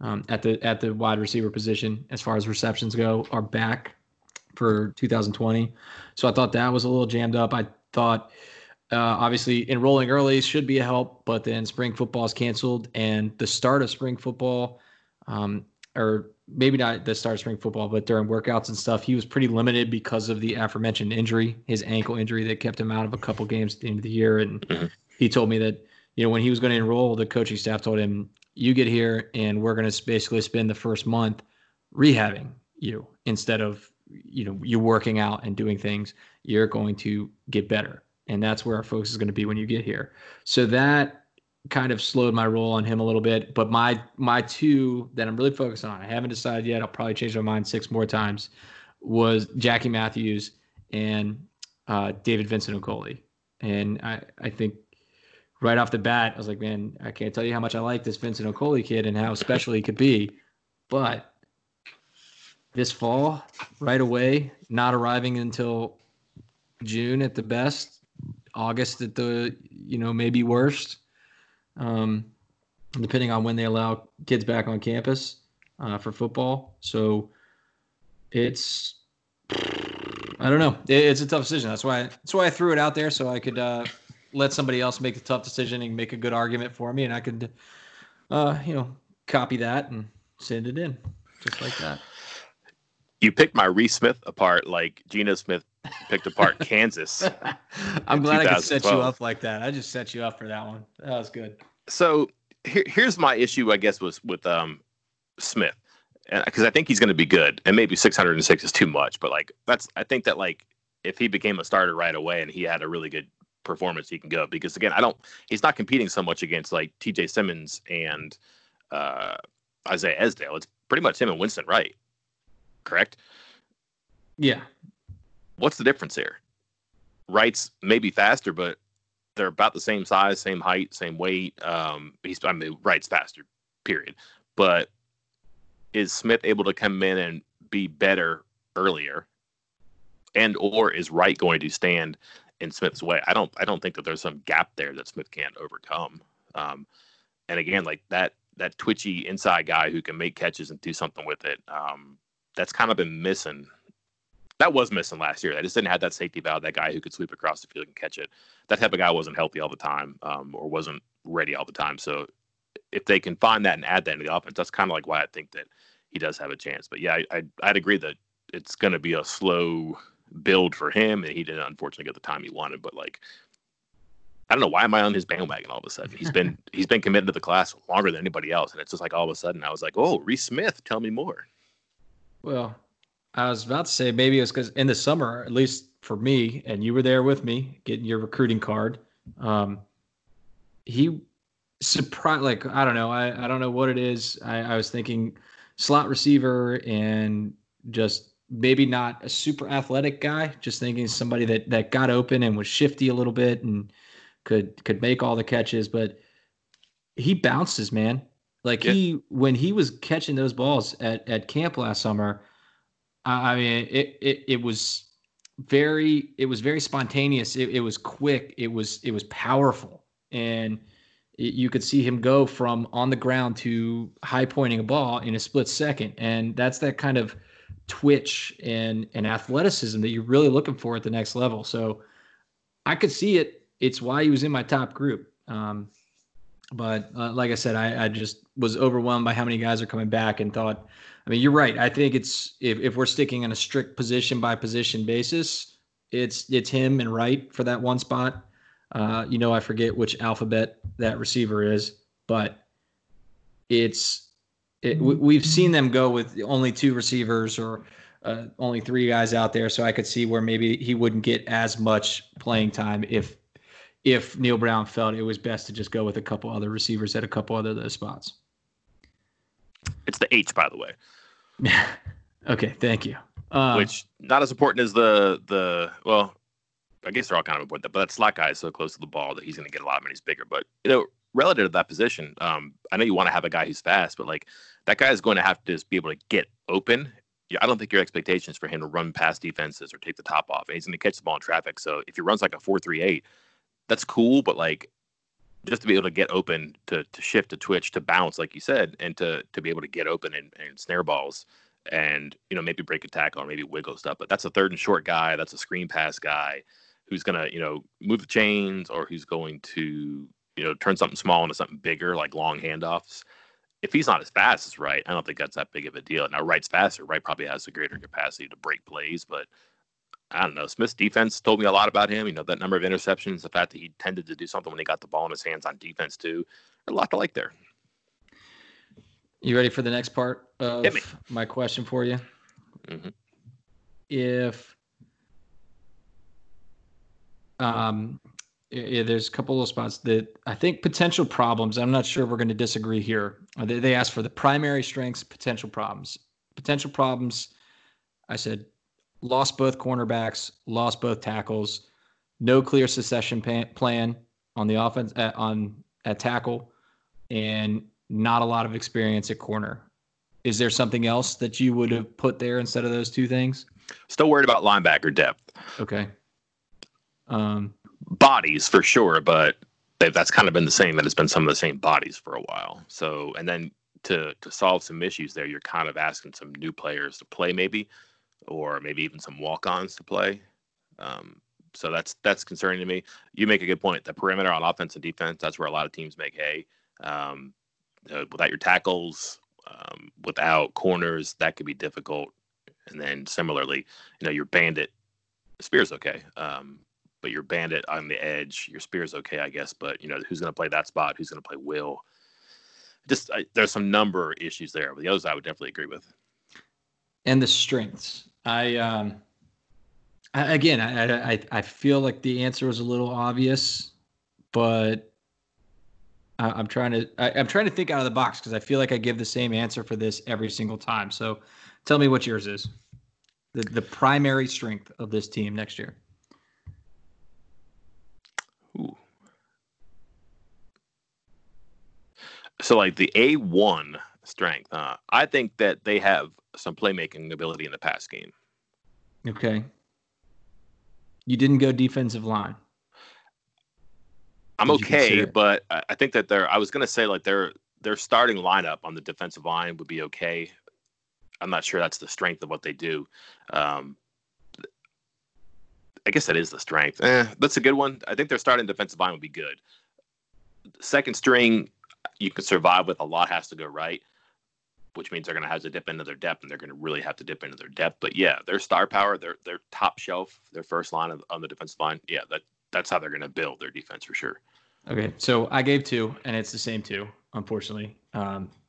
[SPEAKER 2] um, at the at the wide receiver position as far as receptions go are back for 2020. So I thought that was a little jammed up. I thought uh, obviously enrolling early should be a help, but then spring football is canceled and the start of spring football, um, or maybe not the start of spring football, but during workouts and stuff, he was pretty limited because of the aforementioned injury, his ankle injury that kept him out of a couple games at the end of the year. And mm-hmm. he told me that you know when he was going to enroll, the coaching staff told him you get here and we're going to basically spend the first month rehabbing you instead of you know you working out and doing things you're going to get better and that's where our focus is going to be when you get here so that kind of slowed my roll on him a little bit but my my two that i'm really focused on i haven't decided yet i'll probably change my mind six more times was jackie matthews and uh, david vincent okoli and i i think right off the bat, I was like, man, I can't tell you how much I like this Vincent Okoli kid and how special he could be. But this fall, right away, not arriving until June at the best, August at the, you know, maybe worst, um, depending on when they allow kids back on campus uh, for football. So it's, I don't know. It's a tough decision. That's why, that's why I threw it out there so I could, uh, let somebody else make the tough decision and make a good argument for me, and I could, uh, you know, copy that and send it in just like that.
[SPEAKER 1] You picked my Reese Smith apart like Geno Smith picked apart Kansas.
[SPEAKER 2] I'm glad I could set you up like that. I just set you up for that one. That was good.
[SPEAKER 1] So here, here's my issue, I guess, was with um, Smith, because I think he's going to be good, and maybe 606 is too much, but like that's I think that like if he became a starter right away and he had a really good performance he can go because again I don't he's not competing so much against like TJ Simmons and uh, Isaiah Esdale. It's pretty much him and Winston Wright. Correct?
[SPEAKER 2] Yeah.
[SPEAKER 1] What's the difference here? Wright's maybe faster, but they're about the same size, same height, same weight. Um, he's I mean Wright's faster, period. But is Smith able to come in and be better earlier? And or is Wright going to stand in Smith's way. I don't I don't think that there's some gap there that Smith can't overcome. Um, and again, like that that twitchy inside guy who can make catches and do something with it. Um, that's kind of been missing. That was missing last year. They just didn't have that safety valve, that guy who could sweep across the field and catch it. That type of guy wasn't healthy all the time, um, or wasn't ready all the time. So if they can find that and add that into the offense, that's kind of like why I think that he does have a chance. But yeah, I, I would agree that it's going to be a slow build for him, and he didn't unfortunately get the time he wanted. But like, I don't know why am I on his bandwagon all of a sudden? He's been he's been committed to the class longer than anybody else, and it's just like all of a sudden I was like, oh, Reese Smith, tell me more.
[SPEAKER 2] Well, I was about to say maybe it was because in the summer, at least for me, and you were there with me getting your recruiting card. Um, he surprised, like I don't know, I I don't know what it is. I, I was thinking slot receiver and just maybe not a super athletic guy. Just thinking somebody that that got open and was shifty a little bit and could could make all the catches, but he bounces, man. Like yeah. he when he was catching those balls at at camp last summer, I mean it it it was very it was very spontaneous. It, it was quick. It was it was powerful, and it, you could see him go from on the ground to high pointing a ball in a split second. And that's that kind of twitch and and athleticism that you're really looking for at the next level. So I could see it. It's why he was in my top group. Um, but uh, like I said, I, I just was overwhelmed by how many guys are coming back and thought I mean, you're right. I think it's if, if we're sticking on a strict position by position basis, it's it's him and Wright for that one spot. Uh, you know, I forget which alphabet that receiver is, but it's it, we've seen them go with only two receivers or uh, only three guys out there. So I could see where maybe he wouldn't get as much playing time if if Neal Brown felt it was best to just go with a couple other receivers at a couple other those spots.
[SPEAKER 1] It's the H, by the way. Yeah.
[SPEAKER 2] okay, thank you.
[SPEAKER 1] Uh, Which not as important as the the well, I guess they're all kind of important, but that slot guy is so close to the ball that he's going to get a lot when he's bigger. But you know, relative to that position, um, I know you want to have a guy who's fast, but like that guy is going to have to just be able to get open. I don't think your expectations for him to run past defenses or take the top off. And he's going to catch the ball in traffic. So if he runs like a four three eight, that's cool. But like just to be able to get open, to to shift, to twitch, to bounce, like you said, and to to be able to get open and, and snare balls, and you know maybe break a tackle or maybe wiggle stuff. But that's a third and short guy. That's a screen pass guy who's gonna you know move the chains or who's going to you know turn something small into something bigger like long handoffs. If he's not as fast as Wright, I don't think that's that big of a deal. Now Wright's faster. Wright probably has a greater capacity to break plays, but I don't know. Smith's defense told me a lot about him. You know, that number of interceptions, the fact that he tended to do something when he got the ball in his hands on defense too. A lot to like there.
[SPEAKER 2] You ready for the next part of my question for you? Mm-hmm. If um, yeah, there's a couple of spots that I think potential problems. I'm not sure we're going to disagree here. They, they asked for the primary strengths, potential problems. Potential problems. I said lost both cornerbacks, lost both tackles, no clear succession plan on the offense at, on at tackle, and not a lot of experience at corner. Is there something else that you would have put there instead of those two things?
[SPEAKER 1] Still worried about linebacker depth.
[SPEAKER 2] Okay. Um,
[SPEAKER 1] bodies for sure, but that's kind of been the same. That it's been some of the same bodies for a while. So, and then to to solve some issues there, you're kind of asking some new players to play maybe or maybe even some walk-ons to play. Um, so that's that's concerning to me. You make a good point. The perimeter on offense and defense, that's where a lot of teams make hay. Um, without your tackles, um, without corners, that could be difficult. And then similarly, you know, your bandit spear's okay, um, but your bandit on the edge, your spear's okay, I guess. But you know, who's going to play that spot? Who's going to play will? Just I, there's some number issues there. But the others, I would definitely agree with.
[SPEAKER 2] And the strengths. I um, I, again, I, I I feel like the answer was a little obvious, but I, am trying to I, am trying to think out of the box because I feel like I give the same answer for this every single time. So, tell me what yours is. The the primary strength of this team next year.
[SPEAKER 1] Ooh. So, like the A one strength, huh? I think that they have some playmaking ability in the pass game.
[SPEAKER 2] Okay. You didn't go defensive line.
[SPEAKER 1] I'm okay, but I think that they're. I was gonna say like their their starting lineup on the defensive line would be okay. I'm not sure that's the strength of what they do. Um, I guess that is the strength. Eh, that's a good one. I think their starting defensive line would be good. Second string, you can survive with a lot has to go right, which means they're going to have to dip into their depth, and they're going to really have to dip into their depth. But yeah, their star power, their their top shelf, their first line of, on the defensive line, yeah, that that's how they're going to build their defense for sure.
[SPEAKER 2] Okay, so I gave two, and it's the same two, unfortunately,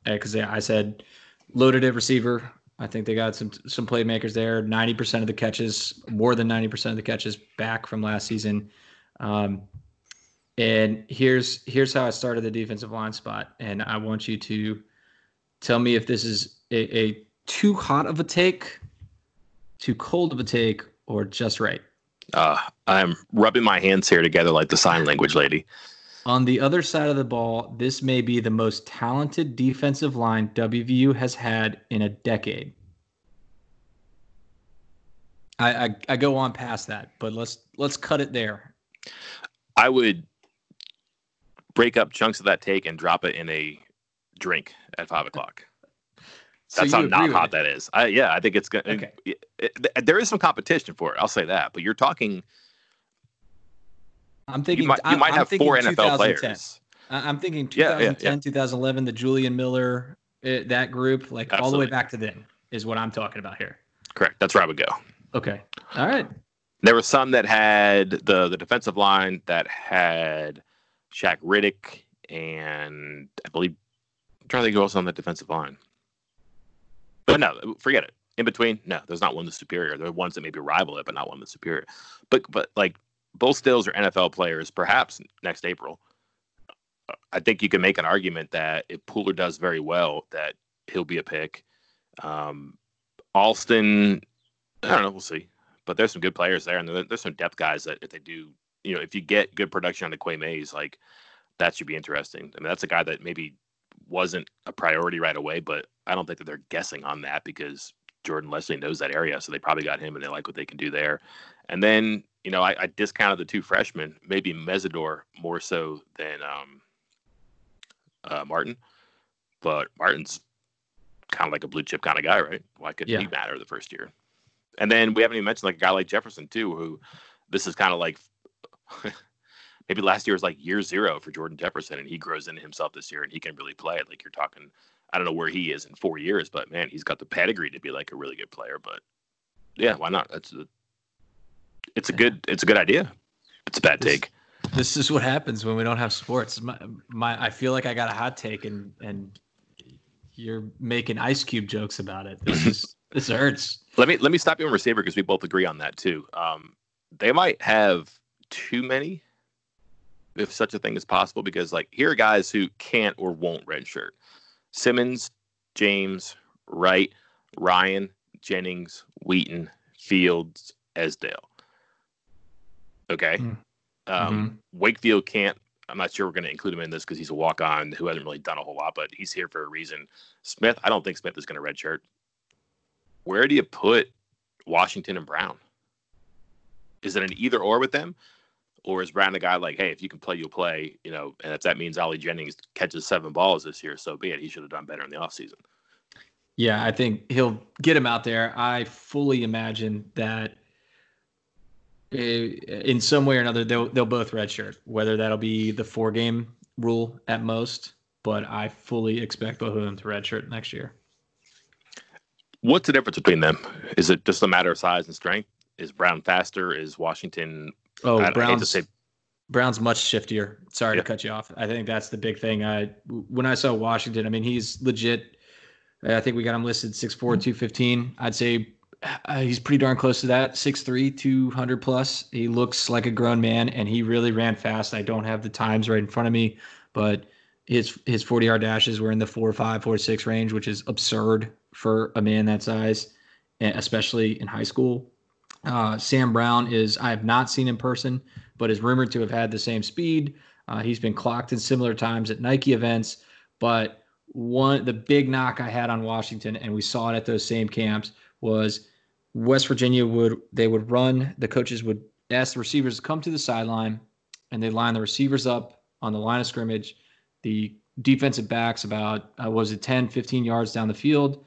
[SPEAKER 2] because um, I said loaded at receiver. I think they got some some playmakers there. Ninety percent of the catches, more than ninety percent of the catches, back from last season. Um, and here's here's how I started the defensive line spot, and I want you to tell me if this is a, a too hot of a take, too cold of a take, or just right.
[SPEAKER 1] Uh, I'm rubbing my hands here together like the sign language lady.
[SPEAKER 2] On the other side of the ball, this may be the most talented defensive line WVU has had in a decade. I, I, I go on past that, but let's let's cut it there.
[SPEAKER 1] I would break up chunks of that take and drop it in a drink at five o'clock. That's so how not hot it. that is. I, yeah, I think it's good. Okay. It, it, there is some competition for it. I'll say that. But you're talking
[SPEAKER 2] I'm thinking
[SPEAKER 1] you might, you might have four NFL players.
[SPEAKER 2] I'm thinking 2010, yeah, yeah, yeah. 2011, the Julian Miller, uh, that group, like Absolutely. all the way back to then, is what I'm talking about here.
[SPEAKER 1] Correct. That's where I would go.
[SPEAKER 2] Okay. All right.
[SPEAKER 1] There were some that had the the defensive line that had Shaq Riddick and I believe I'm trying to think who else on the defensive line. But no, forget it. In between, no, there's not one that's superior. There are ones that maybe rival it, but not one that's superior. But but like both Stills are NFL players, perhaps next April. I think you can make an argument that if Pooler does very well, that he'll be a pick. Um, Alston, I don't know, we'll see. But there's some good players there, and there's some depth guys that if they do, you know, if you get good production on the Quay Mays, like that should be interesting. I mean, that's a guy that maybe wasn't a priority right away, but I don't think that they're guessing on that because Jordan Lesley knows that area, so they probably got him and they like what they can do there. And then you know, I, I, discounted the two freshmen, maybe Mesidor more so than um, uh, Martin, but Martin's kind of like a blue chip kind of guy, right? Why couldn't yeah. he matter the first year? And then we haven't even mentioned like a guy like Jefferson too, who this is kind of like maybe last year was like year zero for Jordan Jefferson, and he grows into himself this year, and he can really play it. Like you're talking, I don't know where he is in four years, but man, he's got the pedigree to be like a really good player. But yeah, why not? That's it's a good it's a good idea. It's a bad
[SPEAKER 2] this,
[SPEAKER 1] take.
[SPEAKER 2] This is what happens when we don't have sports. My, my I feel like I got a hot take and and you're making ice cube jokes about it. This is this hurts.
[SPEAKER 1] Let me let me stop you on receiver because we both agree on that too. Um, they might have too many, if such a thing is possible. Because like here are guys who can't or won't redshirt: Simmons, James, Wright, Ryan, Jennings, Wheaton, Fields, Esdale. Okay. Mm. Um, mm-hmm. Wakefield can't. I'm not sure we're going to include him in this because he's a walk on who hasn't really done a whole lot, but he's here for a reason. Smith, I don't think Smith is going to redshirt. Where do you put Washington and Brown? Is it an either or with them? Or is Brown a guy like, hey, if you can play, you'll play, you know, and if that means Ali Jennings catches seven balls this year, so be it. He should have done better in the offseason.
[SPEAKER 2] Yeah, I think he'll get him out there. I fully imagine that eh, in some way or another, they'll they'll both redshirt. Whether that'll be the four game rule at most, but I fully expect both of them to redshirt next year.
[SPEAKER 1] What's the difference between them? Is it just a matter of size and strength? Is Brown faster? Is Washington?
[SPEAKER 2] Oh, I, Brown's say... Brown's much shiftier. Sorry yeah. to cut you off. I think that's the big thing. I when I saw Washington, I mean he's legit. I think we got him listed 6'4", 215. I'd say uh, he's pretty darn close to that 6'3 200 plus he looks like a grown man and he really ran fast i don't have the times right in front of me but his his 40 yard dashes were in the 4 5 4 6 range which is absurd for a man that size especially in high school uh, sam brown is i have not seen in person but is rumored to have had the same speed uh, he's been clocked in similar times at nike events but one the big knock i had on washington and we saw it at those same camps was West Virginia would they would run the coaches would ask the receivers to come to the sideline and they line the receivers up on the line of scrimmage. The defensive backs about uh, was it 10 15 yards down the field.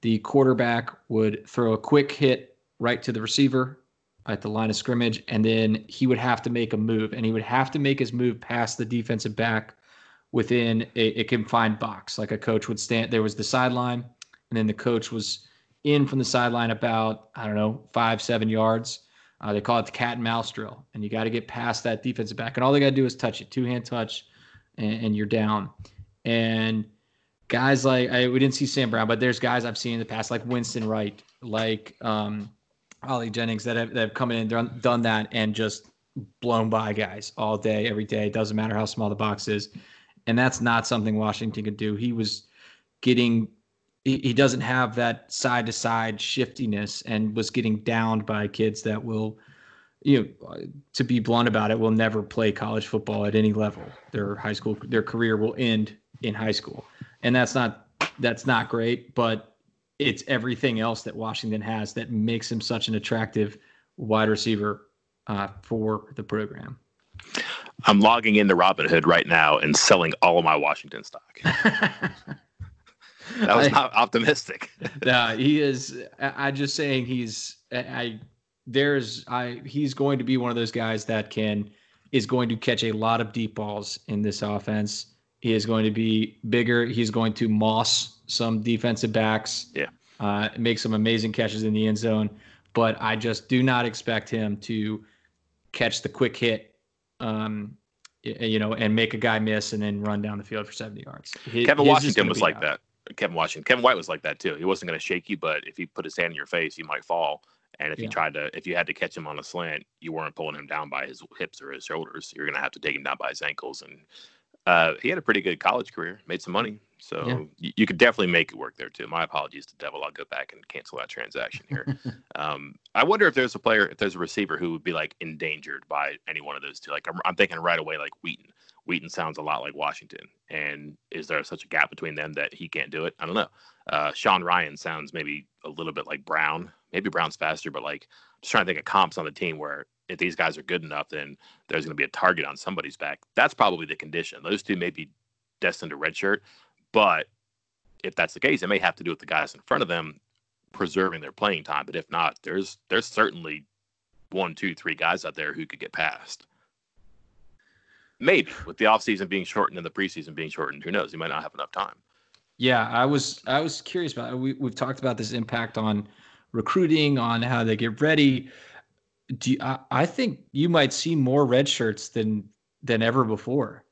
[SPEAKER 2] The quarterback would throw a quick hit right to the receiver at the line of scrimmage and then he would have to make a move and he would have to make his move past the defensive back within a, a confined box. Like a coach would stand, there was the sideline, and then the coach was in from the sideline about, I don't know, five, seven yards. Uh, they call it the cat and mouse drill. And you got to get past that defensive back. And all they got to do is touch it, two hand touch, and, and, you're down. And guys like, I, we didn't see Sam Brown, but there's guys I've seen in the past, like Winston Wright, like um, Ali Jennings, that have, that have come in and done, done that and just blown by guys all day, every day. Doesn't matter how small the box is and that's not something Washington could do. He was getting he, he doesn't have that side to side shiftiness and was getting downed by kids that will you know to be blunt about it will never play college football at any level. Their high school their career will end in high school. And that's not that's not great, but it's everything else that Washington has that makes him such an attractive wide receiver uh, for the program.
[SPEAKER 1] I'm logging into Robinhood right now and selling all of my Washington stock. that was not optimistic.
[SPEAKER 2] no, he is. I, am just saying he's. I there's. I he's going to be one of those guys that can is going to catch a lot of deep balls in this offense. He is going to be bigger. He's going to moss some defensive backs.
[SPEAKER 1] Yeah.
[SPEAKER 2] Uh, make some amazing catches in the end zone, but I just do not expect him to catch the quick hit um, you know, and make a guy miss and then run down the field for 70 yards.
[SPEAKER 1] His, Kevin Washington was like out. that. Kevin Washington, Kevin White was like that too. He wasn't going to shake you, but if he put his hand in your face, you might fall. And if yeah. you tried to, if you had to catch him on a slant, you weren't pulling him down by his hips or his shoulders. You're going to have to take him down by his ankles. And uh, he had a pretty good college career, made some money. So yeah. you, you, could definitely make it work there too. My apologies to Devell. I'll go back and cancel that transaction here. um, I wonder if there's a player, if there's a receiver who would be like endangered by any one of those two. Like I'm, I'm thinking right away, like Wheaton. Wheaton sounds a lot like Washington. And is there such a gap between them that he can't do it? I don't know. Uh, Sean Ryan sounds maybe a little bit like Brown. Maybe Brown's faster, but like I'm just trying to think of comps on the team where if these guys are good enough, then there's going to be a target on somebody's back. That's probably the condition. Those two may be destined to redshirt, but if that's the case, it may have to do with the guys in front of them preserving their playing time. But if not, there's there's certainly one, two, three guys out there who could get past. Maybe with the offseason being shortened and the preseason being shortened, who knows? He might not have enough time.
[SPEAKER 2] Yeah, I was I was curious about. We we've talked about this impact on recruiting, on how they get ready. Do you, I, I think you might see more red shirts than than ever before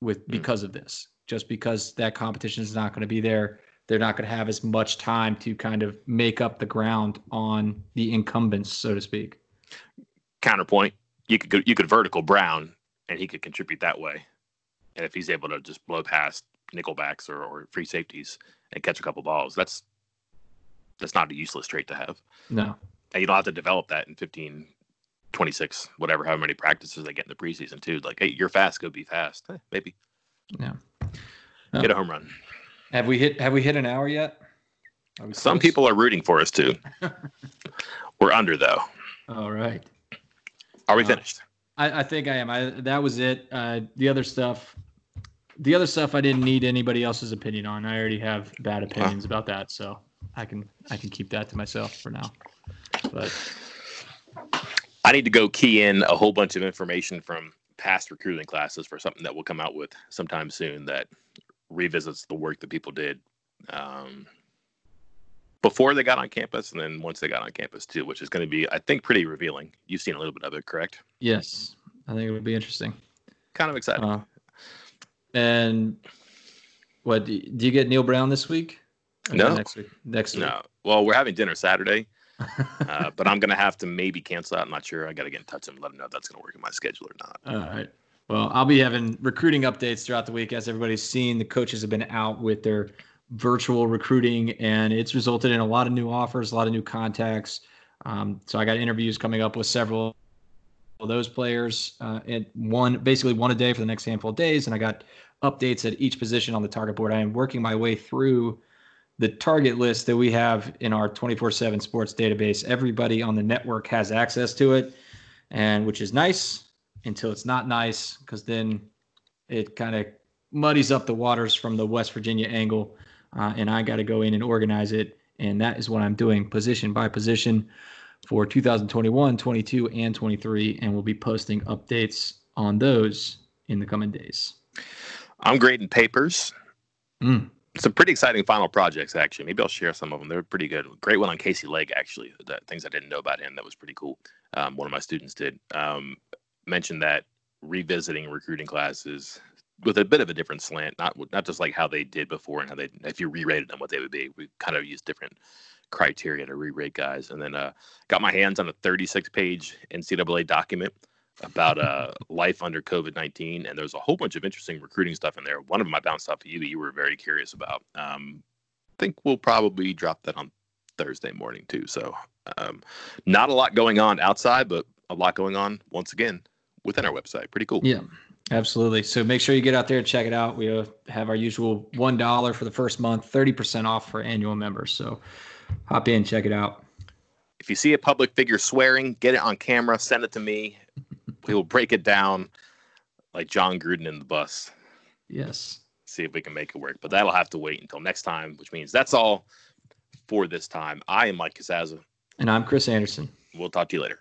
[SPEAKER 2] with hmm. because mm. of this. Just because that competition is not going to be there, they're not going to have as much time to kind of make up the ground on the incumbents, so to speak.
[SPEAKER 1] Counterpoint: you could go, you could vertical Brown and he could contribute that way. And if he's able to just blow past nickelbacks or, or free safeties and catch a couple balls, that's that's not a useless trait to have.
[SPEAKER 2] No.
[SPEAKER 1] And you don't have to develop that in 15, 26, whatever, however many practices they get in the preseason, too. Like, hey, you're fast, go be fast. Eh, maybe.
[SPEAKER 2] Yeah.
[SPEAKER 1] Get a home run.
[SPEAKER 2] Have we hit have we hit an hour yet?
[SPEAKER 1] Some people are rooting for us too. We're under though.
[SPEAKER 2] All right.
[SPEAKER 1] Are we uh, finished?
[SPEAKER 2] I, I think I am. I that was it. Uh, the other stuff, the other stuff, I didn't need anybody else's opinion on. I already have bad opinions about that, so I can I can keep that to myself for now. But
[SPEAKER 1] I need to go key in a whole bunch of information from past recruiting classes for something that we'll come out with sometime soon that revisits the work that people did um, before they got on campus and then once they got on campus too, which is going to be, I think, pretty revealing. You've seen a little bit of it, correct?
[SPEAKER 2] Yes, I think it would be interesting.
[SPEAKER 1] Kind of exciting. Uh,
[SPEAKER 2] and what do you get Neal Brown this week?
[SPEAKER 1] no,
[SPEAKER 2] next week. Next week.
[SPEAKER 1] No. Well, we're having dinner Saturday, uh, but I'm gonna have to maybe cancel out. I'm not sure. I got to get in touch and let them know if that's gonna work in my schedule or not.
[SPEAKER 2] All right. Well, I'll be having recruiting updates throughout the week. As everybody's seen, the coaches have been out with their virtual recruiting, and it's resulted in a lot of new offers, a lot of new contacts. Um, so I got interviews coming up with several of those players, uh, and one basically one a day for the next handful of days. And I got updates at each position on the target board. I am working my way through the target list that we have in our 24/7 sports database. Everybody on the network has access to it, and which is nice until it's not nice because then it kind of muddies up the waters from the West Virginia angle uh, and I got to go in and organize it. And that is what I'm doing position by position for 2021, 22, and 23. And we'll be posting updates on those in the coming days.
[SPEAKER 1] I'm grading papers.
[SPEAKER 2] Mm.
[SPEAKER 1] Some pretty exciting final projects, actually. Maybe I'll share some of them. They're pretty good. Great one on Casey Legg, actually. That things I didn't know about him that was pretty cool. Um, one of my students did. Um, mentioned that revisiting recruiting classes with a bit of a different slant, not not just like how they did before and how they if you re-rated them what they would be. We kind of used different criteria to re-rate guys, and then uh, got my hands on a 36 page NCAA document about uh, life under COVID 19. And there's a whole bunch of interesting recruiting stuff in there. One of them I bounced off of you that you were very curious about. Um, I think we'll probably drop that on Thursday morning too. So, um, not a lot going on outside, but a lot going on once again within our website. Pretty cool.
[SPEAKER 2] Yeah. Absolutely. So make sure you get out there and check it out. We uh, have our usual one dollar for the first month, thirty percent off for annual members. So hop in, check it out.
[SPEAKER 1] If you see a public figure swearing, get it on camera, send it to me. We will break it down like Jon Gruden in the bus.
[SPEAKER 2] Yes.
[SPEAKER 1] See if we can make it work. But that'll have to wait until next time, which means that's all for this time. I am Mike Casazza.
[SPEAKER 2] And I'm Chris Anderson.
[SPEAKER 1] We'll talk to you later.